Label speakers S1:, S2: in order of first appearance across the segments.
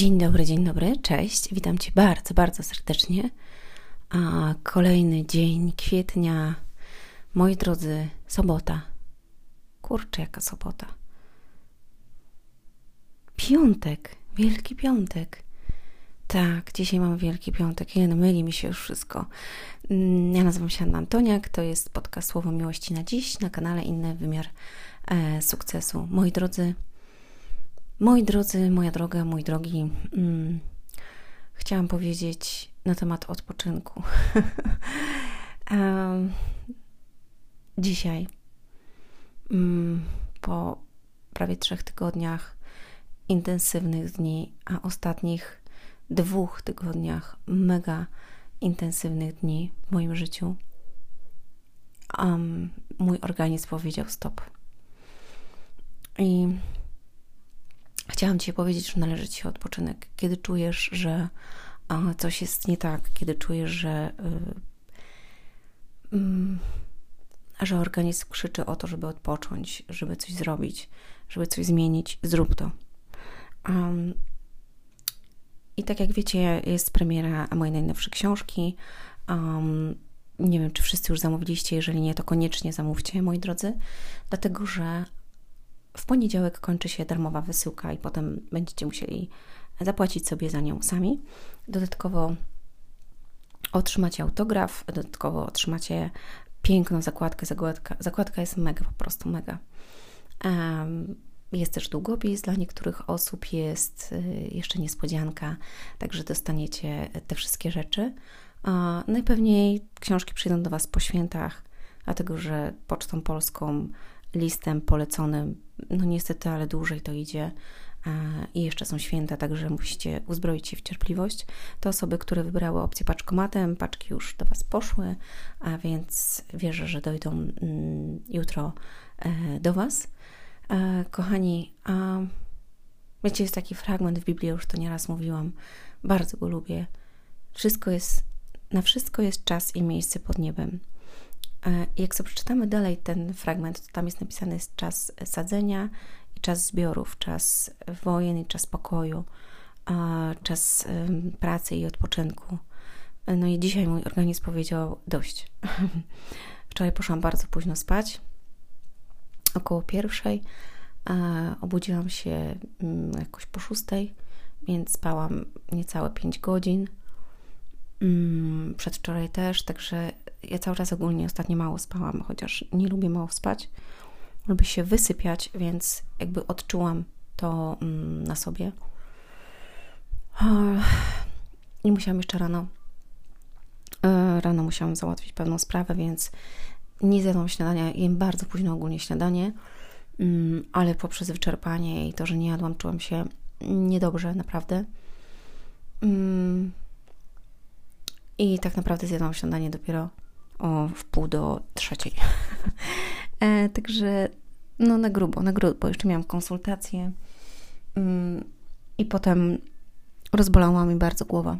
S1: Dzień dobry, dzień dobry, cześć. Witam Cię bardzo, bardzo serdecznie. A kolejny dzień kwietnia, moi drodzy, sobota. Kurczę, jaka sobota. Piątek, Wielki Piątek. Tak, dzisiaj mam Wielki Piątek. No myli mi się już wszystko. Mm, ja nazywam się Anna Antoniak, to jest podcast Słowo Miłości na dziś na kanale Inny Wymiar e, Sukcesu. Moi drodzy, moi drodzy, moja droga, mój drogi, mm, chciałam powiedzieć na temat odpoczynku. um, dzisiaj, mm, po prawie trzech tygodniach intensywnych dni, a ostatnich dwóch tygodniach mega intensywnych dni w moim życiu, um, mój organizm powiedział stop. I chciałam Ci powiedzieć, że należy Ci odpoczynek. Kiedy czujesz, że coś jest nie tak, kiedy czujesz, że, y, y, że organizm krzyczy o to, żeby odpocząć, żeby coś zrobić, żeby coś zmienić, zrób to. I tak jak wiecie, jest premiera mojej najnowszej książki. Nie wiem, czy wszyscy już zamówiliście. Jeżeli nie, to koniecznie zamówcie, moi drodzy, dlatego że w poniedziałek kończy się darmowa wysyłka i potem będziecie musieli zapłacić sobie za nią sami. Dodatkowo otrzymacie autograf, dodatkowo otrzymacie piękną zakładkę. Zakładka, zakładka jest mega, po prostu mega. Um, jest też długopis, dla niektórych osób jest y, jeszcze niespodzianka, także dostaniecie te wszystkie rzeczy. Najpewniej książki przyjdą do Was po świętach, dlatego że pocztą polską, listem poleconym, no niestety, ale dłużej to idzie i jeszcze są święta, także musicie uzbroić się w cierpliwość. Te osoby, które wybrały opcję paczkomatem, paczki już do Was poszły, a więc wierzę, że dojdą mm, jutro e, do Was. E, kochani, a wiecie, jest taki fragment w Biblii, już to nieraz mówiłam, bardzo go lubię. Wszystko jest, na wszystko jest czas i miejsce pod niebem. E, jak sobie przeczytamy dalej ten fragment, to tam jest napisany czas sadzenia i czas zbiorów, czas wojen i czas pokoju, czas pracy i odpoczynku. E, no i dzisiaj mój organizm powiedział dość. Wczoraj poszłam bardzo późno spać, około pierwszej. Obudziłam się mm, jakoś po szóstej, więc spałam niecałe 5 godzin. Mm, przedwczoraj też, także ja cały czas ogólnie ostatnio mało spałam, chociaż nie lubię mało spać. Lubię się wysypiać, więc jakby odczułam to mm, na sobie. I musiałam jeszcze rano. E, rano musiałam załatwić pewną sprawę, więc nie zjadłam śniadania, jem bardzo późno ogólnie śniadanie, mm, ale poprzez wyczerpanie i to, że nie jadłam, czułam się niedobrze, naprawdę. Mm. I tak naprawdę zjadłam śniadanie dopiero o w pół do trzeciej. e, także no na grubo, na grubo. Jeszcze miałam konsultację mm, i potem rozbolała mi bardzo głowa.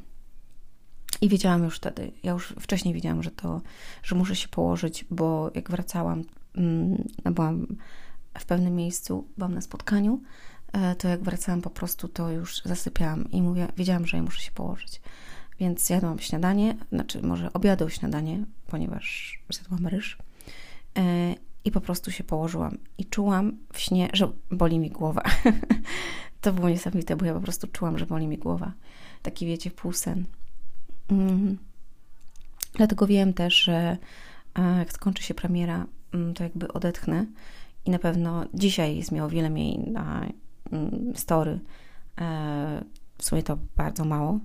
S1: I wiedziałam już wtedy, ja już wcześniej wiedziałam, że to, że muszę się położyć, bo jak wracałam, mm, byłam w pewnym miejscu, byłam na spotkaniu, e, to jak wracałam po prostu, to już zasypiałam i mówię, wiedziałam, że ja muszę się położyć. Więc jadłam śniadanie, znaczy może obiadał śniadanie, ponieważ zjadłam ryż e, i po prostu się położyłam i czułam w śnie, że boli mi głowa. to było niesamowite, bo ja po prostu czułam, że boli mi głowa. Taki wiecie, półsen. Mm. Dlatego wiem też, że jak skończy się premiera, mm, to jakby odetchnę i na pewno dzisiaj jest miało wiele mniej na mm, story. E, w sumie to bardzo mało.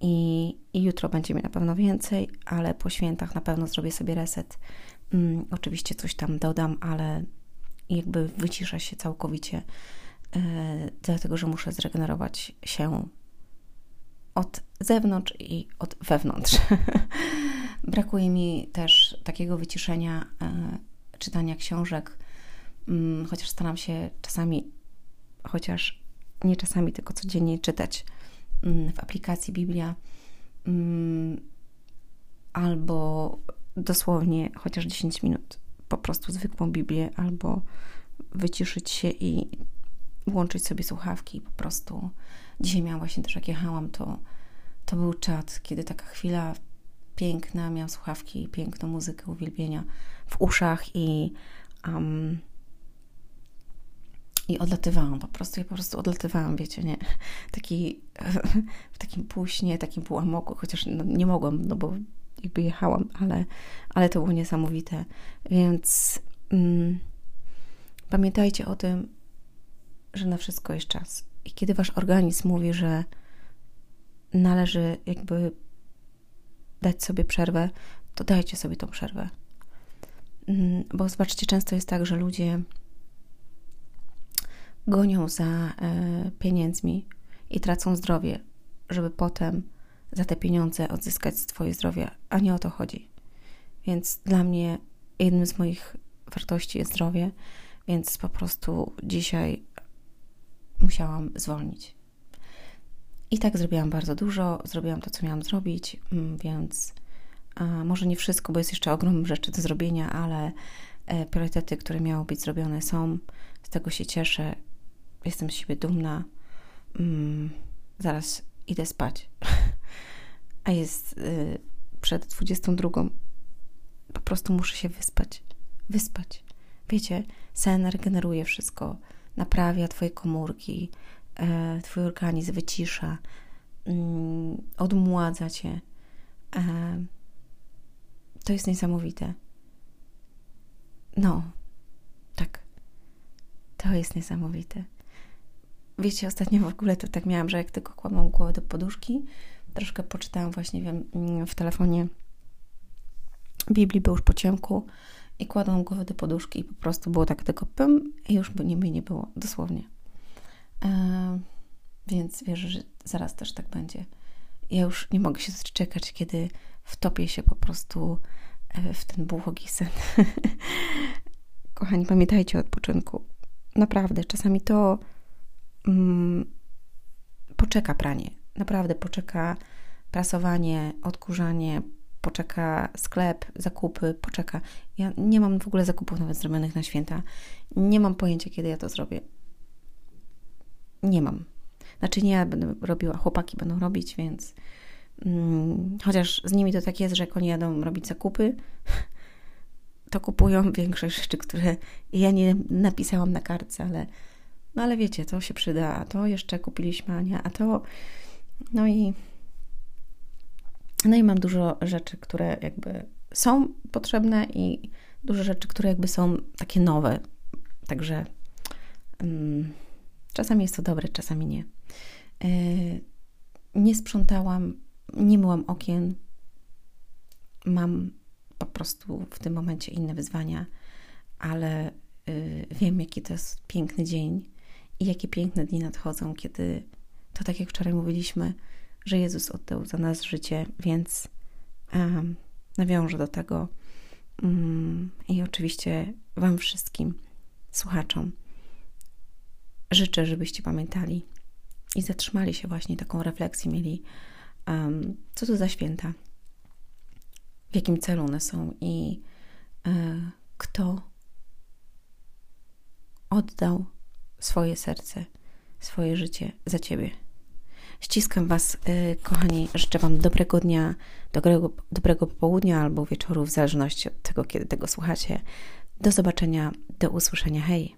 S1: I, I jutro będzie mi na pewno więcej, ale po świętach na pewno zrobię sobie reset. Oczywiście coś tam dodam, ale jakby wycisza się całkowicie, e, dlatego że muszę zregenerować się od zewnątrz i od wewnątrz. Brakuje mi też takiego wyciszenia e, czytania książek, mm, chociaż staram się czasami, chociaż nie czasami, tylko codziennie czytać mm, w aplikacji Biblia mm, albo dosłownie chociaż 10 minut po prostu zwykłą Biblię, albo wyciszyć się i włączyć sobie słuchawki i po prostu. Dzisiaj miałam właśnie też, jak jechałam, to, to był czat, kiedy taka chwila piękna, miałam słuchawki, piękną muzykę uwielbienia w uszach i um, i odlatywałam po prostu, ja po prostu odlatywałam, wiecie, nie? Taki, w takim półśnie, takim półamoku, chociaż no, nie mogłam, no bo jakby jechałam, ale, ale to było niesamowite. Więc mm, pamiętajcie o tym, że na wszystko jest czas. I kiedy wasz organizm mówi, że należy jakby dać sobie przerwę, to dajcie sobie tą przerwę. Mm, bo zobaczcie, często jest tak, że ludzie gonią za e, pieniędzmi i tracą zdrowie, żeby potem za te pieniądze odzyskać swoje zdrowie, a nie o to chodzi. Więc dla mnie jednym z moich wartości jest zdrowie, więc po prostu dzisiaj musiałam zwolnić. I tak zrobiłam bardzo dużo, zrobiłam to, co miałam zrobić, mm, więc może nie wszystko, bo jest jeszcze ogrom rzeczy do zrobienia, ale e, priorytety, które miały być zrobione, są. Z tego się cieszę. Jestem z siebie dumna. Mm, zaraz idę spać. A jest y, przed 22. Po prostu muszę się wyspać. Wyspać. Wiecie, sen regeneruje wszystko, naprawia Twoje komórki, e, Twój organizm wycisza, mm, odmładza Cię. E, to jest niesamowite. No, tak. To jest niesamowite. Wiecie, ostatnio w ogóle to tak miałam, że jak tylko kładłam głowę do poduszki, troszkę poczytałam właśnie, wiem, w telefonie Biblii, był już po ciemku i kładłam głowę do poduszki i po prostu było tak tylko pym i już by nie, by nie było, dosłownie. E, więc wierzę, że zaraz też tak będzie. Ja już nie mogę się doczekać, kiedy wtopię się po prostu e, w ten błogi sen. Kochani, pamiętajcie o odpoczynku. Naprawdę, czasami to mm, poczeka pranie. Naprawdę poczeka prasowanie, odkurzanie, poczeka sklep, zakupy, poczeka. Ja nie mam w ogóle zakupów nawet zrobionych na święta. Nie mam pojęcia, kiedy ja to zrobię. Nie mam. Znaczy nie ja będę robiła, chłopaki będą robić, więc mm, chociaż z nimi to tak jest, że jak oni jadą robić zakupy, to kupują większość rzeczy, które ja nie napisałam na kartce, ale no ale wiecie, to się przyda, a to jeszcze kupiliśmy Ania, a to no i no i mam dużo rzeczy, które jakby są potrzebne i dużo rzeczy, które jakby są takie nowe. Także um, czasami jest to dobre, czasami nie. Yy, nie sprzątałam, nie myłam okien. Mam po prostu w tym momencie inne wyzwania, ale yy, wiem, jaki to jest piękny dzień i jakie piękne dni nadchodzą, kiedy to tak jak wczoraj mówiliśmy, że Jezus oddał za nas życie, więc um, nawiążę do tego. Um, I oczywiście Wam wszystkim, słuchaczom, życzę, żebyście pamiętali i zatrzymali się właśnie taką refleksję, mieli, um, co to za święta, w jakim celu one są i e, kto oddał swoje serce, swoje życie za Ciebie. Ściskam Was, y, kochani. Życzę Wam dobrego dnia, dobrego, dobrego popołudnia albo wieczoru, w zależności od tego, kiedy tego słuchacie. Do zobaczenia, do usłyszenia. Hej!